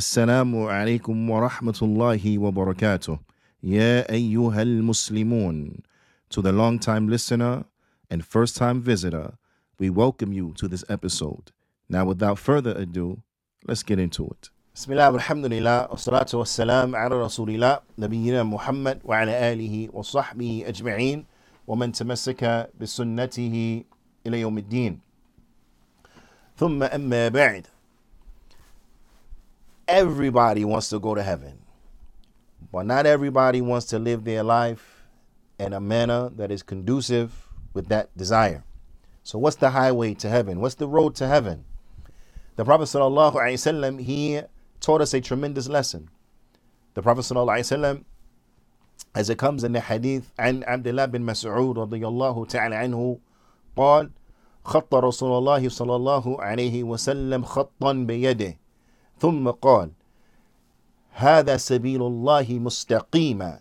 السلام عليكم ورحمة الله وبركاته يا أيها المسلمون To the long time listener and first time visitor, we welcome you to this episode. Now, without further ado, let's get into it. بسم الله والحمد لله والصلاة والسلام على رسول الله نبينا محمد وعلى آله وصحبه أجمعين ومن تمسك بسنته إلى يوم الدين ثم أما بعد Everybody wants to go to heaven, but not everybody wants to live their life in a manner that is conducive with that desire. So, what's the highway to heaven? What's the road to heaven? The Prophet sallallahu alaihi wasallam he taught us a tremendous lesson. The Prophet sallallahu alaihi wasallam, as it comes in the hadith, عن عبد الله بن مسعود رضي الله تعالى عنه قال خط رسول الله صلى الله عليه وسلم خطا بيده ثم قال هذا سبيل الله مستقيما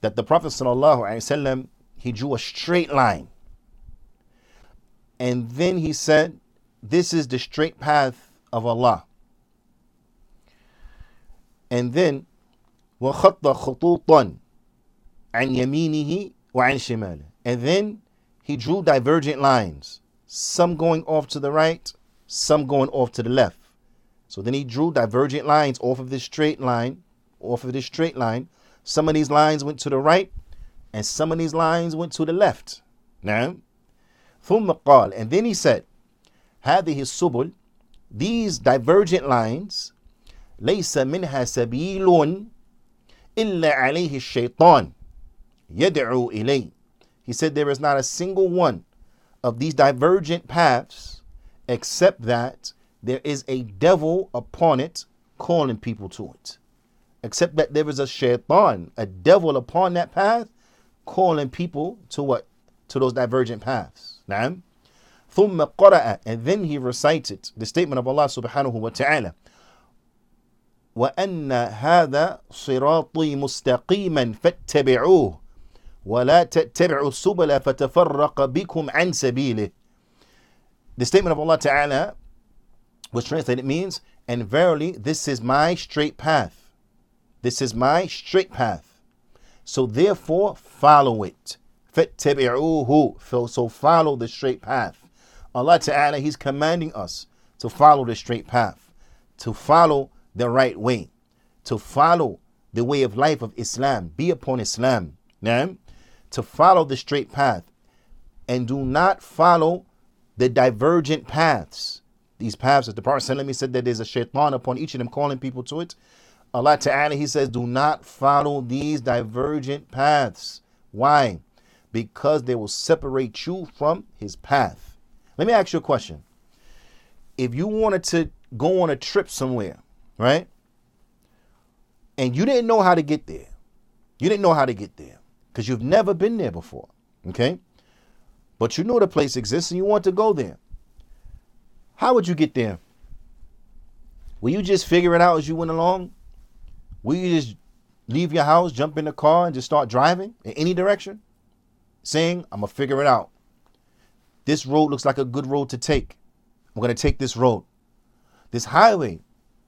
that the Prophet sallallahu alaihi wasallam he drew a straight line and then he said this is the straight path of Allah and then وخط خطوطا عن يمينه وعن شماله and then he drew divergent lines some going off to the right some going off to the left so then he drew divergent lines off of this straight line, off of this straight line. Some of these lines went to the right, and some of these lines went to the left. Now, ثم قال, and then he said, هذه السبل, these divergent lines, ليس منها سبيل إلا عليه الشيطان يدعو إليه. He said there is not a single one of these divergent paths except that there is a devil upon it calling people to it. Except that there is a shaitan, a devil upon that path, calling people to what? To those divergent paths. Naam. ثم قرأ and then he recited the statement of Allah subhanahu wa ta'ala وأن هذا صراطي مستقيما فاتبعوه ولا تتبعوا السبل فتفرق بكم عن سبيله The statement of Allah Ta'ala which translated means, and verily this is my straight path. This is my straight path. So therefore follow it. So follow the straight path. Allah Ta'ala, He's commanding us to follow the straight path, to follow the right way, to follow the way of life of Islam, be upon Islam. Now, to follow the straight path and do not follow the divergent paths these paths, as the Prophet said that there's a shaitan upon each of them calling people to it. Allah Ta'ala, He says, do not follow these divergent paths. Why? Because they will separate you from His path. Let me ask you a question. If you wanted to go on a trip somewhere, right? And you didn't know how to get there, you didn't know how to get there because you've never been there before, okay? But you know the place exists and you want to go there. How would you get there? Will you just figure it out as you went along? Will you just leave your house, jump in the car, and just start driving in any direction? Saying, I'm going to figure it out. This road looks like a good road to take. I'm going to take this road. This highway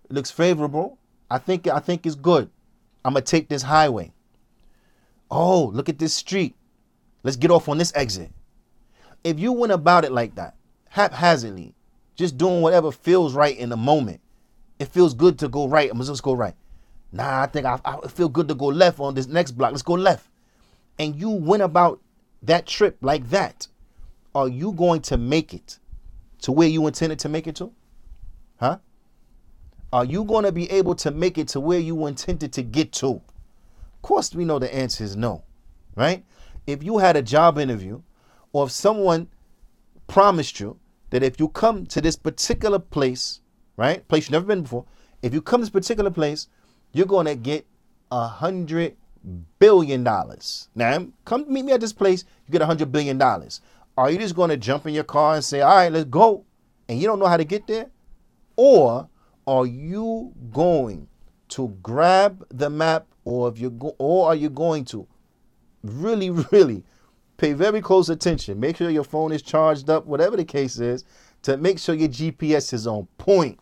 looks favorable. I think I think it's good. I'm going to take this highway. Oh, look at this street. Let's get off on this exit. If you went about it like that, haphazardly, just doing whatever feels right in the moment. It feels good to go right. I'm just gonna go right. Nah, I think I, I feel good to go left on this next block. Let's go left. And you went about that trip like that. Are you going to make it to where you intended to make it to? Huh? Are you going to be able to make it to where you intended to get to? Of course, we know the answer is no, right? If you had a job interview or if someone promised you that if you come to this particular place, right, place you've never been before, if you come to this particular place, you're going to get a hundred billion dollars. Now, come meet me at this place, you get a hundred billion dollars. Are you just going to jump in your car and say, all right, let's go, and you don't know how to get there? Or are you going to grab the map, or if you go, or are you going to really, really pay very close attention. Make sure your phone is charged up, whatever the case is, to make sure your GPS is on point.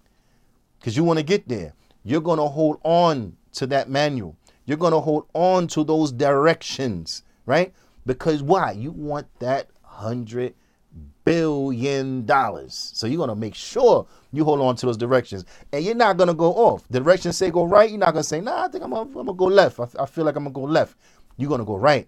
Because you want to get there. you're going to hold on to that manual. You're going to hold on to those directions, right? Because why? You want that hundred billion dollars. So you're going to make sure you hold on to those directions. And you're not going to go off. Directions say go right. You're not going to say, nah, I think I'm going to go left. I, I feel like I'm going to go left. You're going to go right.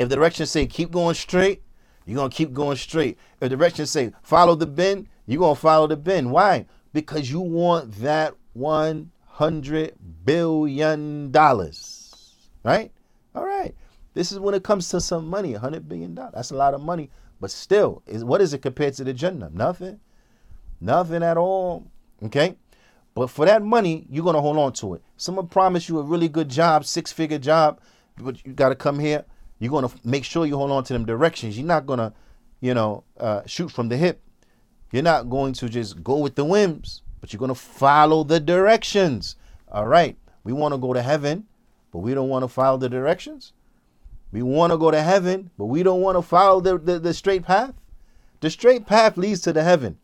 If the directions say keep going straight, you're going to keep going straight. If the directions say follow the bend, you're going to follow the bend. Why? Because you want that $100 billion. Right? All right. This is when it comes to some money, $100 billion. That's a lot of money. But still, is what is it compared to the Jannah? Nothing. Nothing at all. Okay? But for that money, you're going to hold on to it. Someone promised you a really good job, six figure job, but you got to come here. You're going to make sure you hold on to them directions. You're not going to, you know, uh, shoot from the hip. You're not going to just go with the whims, but you're going to follow the directions. All right. We want to go to heaven, but we don't want to follow the directions. We want to go to heaven, but we don't want to follow the, the, the straight path. The straight path leads to the heaven.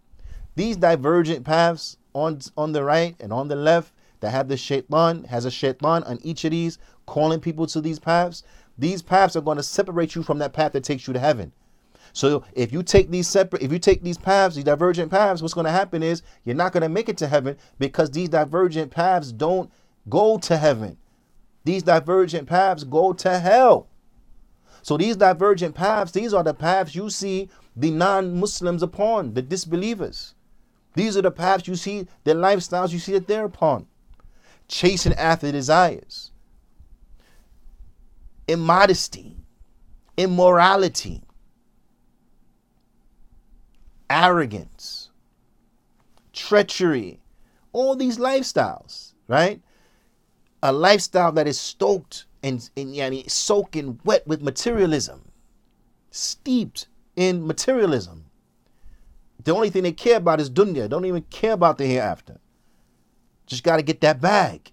These divergent paths on on the right and on the left that have the shaitan, has a shaitan on each of these, calling people to these paths. These paths are going to separate you from that path that takes you to heaven. So if you take these separate, if you take these paths, these divergent paths, what's going to happen is you're not going to make it to heaven because these divergent paths don't go to heaven. These divergent paths go to hell. So these divergent paths, these are the paths you see the non-Muslims upon, the disbelievers. These are the paths you see, their lifestyles you see that they're upon. Chasing after desires. Immodesty. Immorality. Arrogance. Treachery. All these lifestyles, right? A lifestyle that is stoked and, and yani, soaking wet with materialism. Steeped in materialism the only thing they care about is dunya. Don't even care about the hereafter. Just got to get that bag.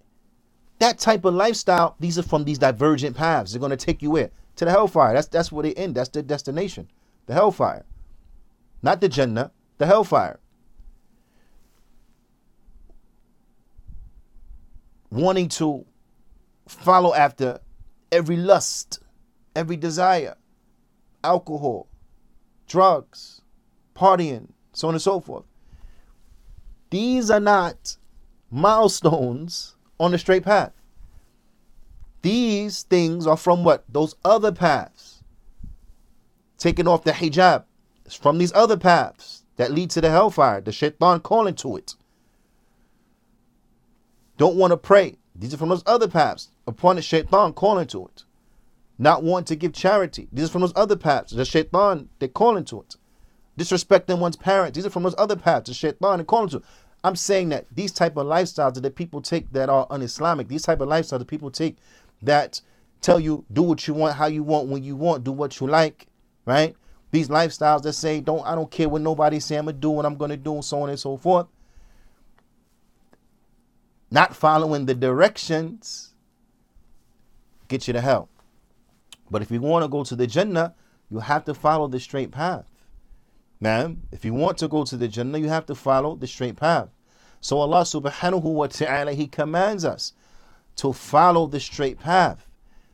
That type of lifestyle, these are from these divergent paths. They're going to take you where? To the hellfire. That's that's where they end. That's their destination. The hellfire. Not the Jannah, the hellfire. Wanting to follow after every lust, every desire, alcohol, drugs, partying, so on and so forth. These are not milestones on the straight path. These things are from what? Those other paths. Taking off the hijab. It's from these other paths that lead to the hellfire, the shaitan calling to it. Don't want to pray. These are from those other paths upon the shaitan calling to it. Not want to give charity. These are from those other paths. The shaitan, they're calling to it disrespecting one's parents. These are from those other paths, the shaitan and calling to. I'm saying that these type of lifestyles that people take that are un-Islamic, these type of lifestyles that people take that tell you do what you want, how you want, when you want, do what you like, right? These lifestyles that say don't I don't care what nobody say I'm gonna do what I'm gonna do, so on and so forth. Not following the directions get you to hell. But if you want to go to the Jannah, you have to follow the straight path. Now, if you want to go to the Jannah, you have to follow the straight path. So Allah subhanahu wa ta'ala, He commands us to follow the straight path.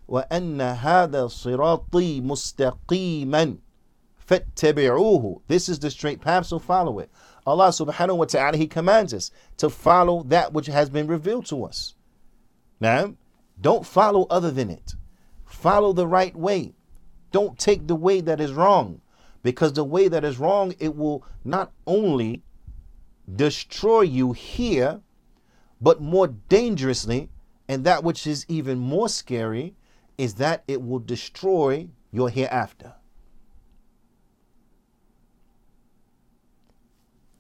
وَأَنَّ هَذَا صِرَاطِي مُسْتَقِيمًا فَاتَّبِعُوهُ This is the straight path, so follow it. Allah subhanahu wa ta'ala, He commands us to follow that which has been revealed to us. Now, don't follow other than it. Follow the right way. Don't take the way that is wrong. Because the way that is wrong, it will not only destroy you here, but more dangerously, and that which is even more scary, is that it will destroy your hereafter.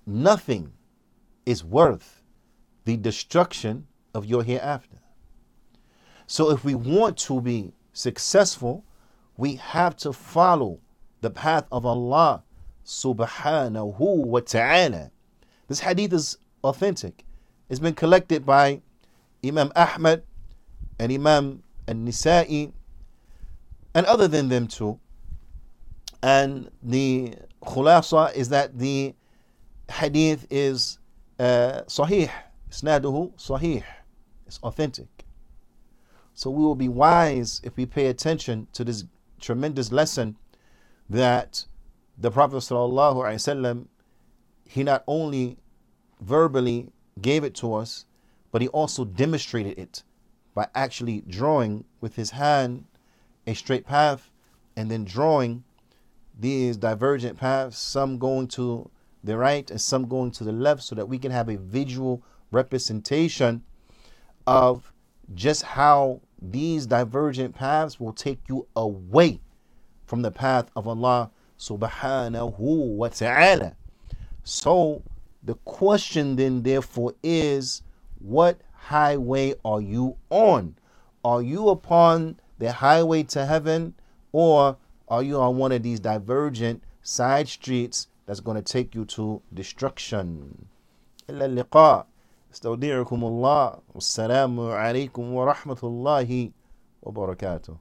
Nothing is worth the destruction of your hereafter. So, if we want to be successful, we have to follow the path of Allah subhanahu wa ta'ala. This hadith is authentic. It's been collected by Imam Ahmad and Imam An-Nasa'i and other than them too. And the khulasa is that the hadith is uh, sahih, Isnaduhu sahih. It's authentic. So we will be wise if we pay attention to this tremendous lesson that the Prophet ﷺ, he not only verbally gave it to us, but he also demonstrated it by actually drawing with his hand a straight path and then drawing these divergent paths, some going to the right and some going to the left, so that we can have a visual representation of just how these divergent paths will take you away from the path of Allah subhanahu wa ta'ala. So the question then therefore is what highway are you on? Are you upon the highway to heaven or are you on one of these divergent side streets that's going to take you to destruction? إلا اللقاء استودعكم الله والسلام عليكم ورحمة الله وبركاته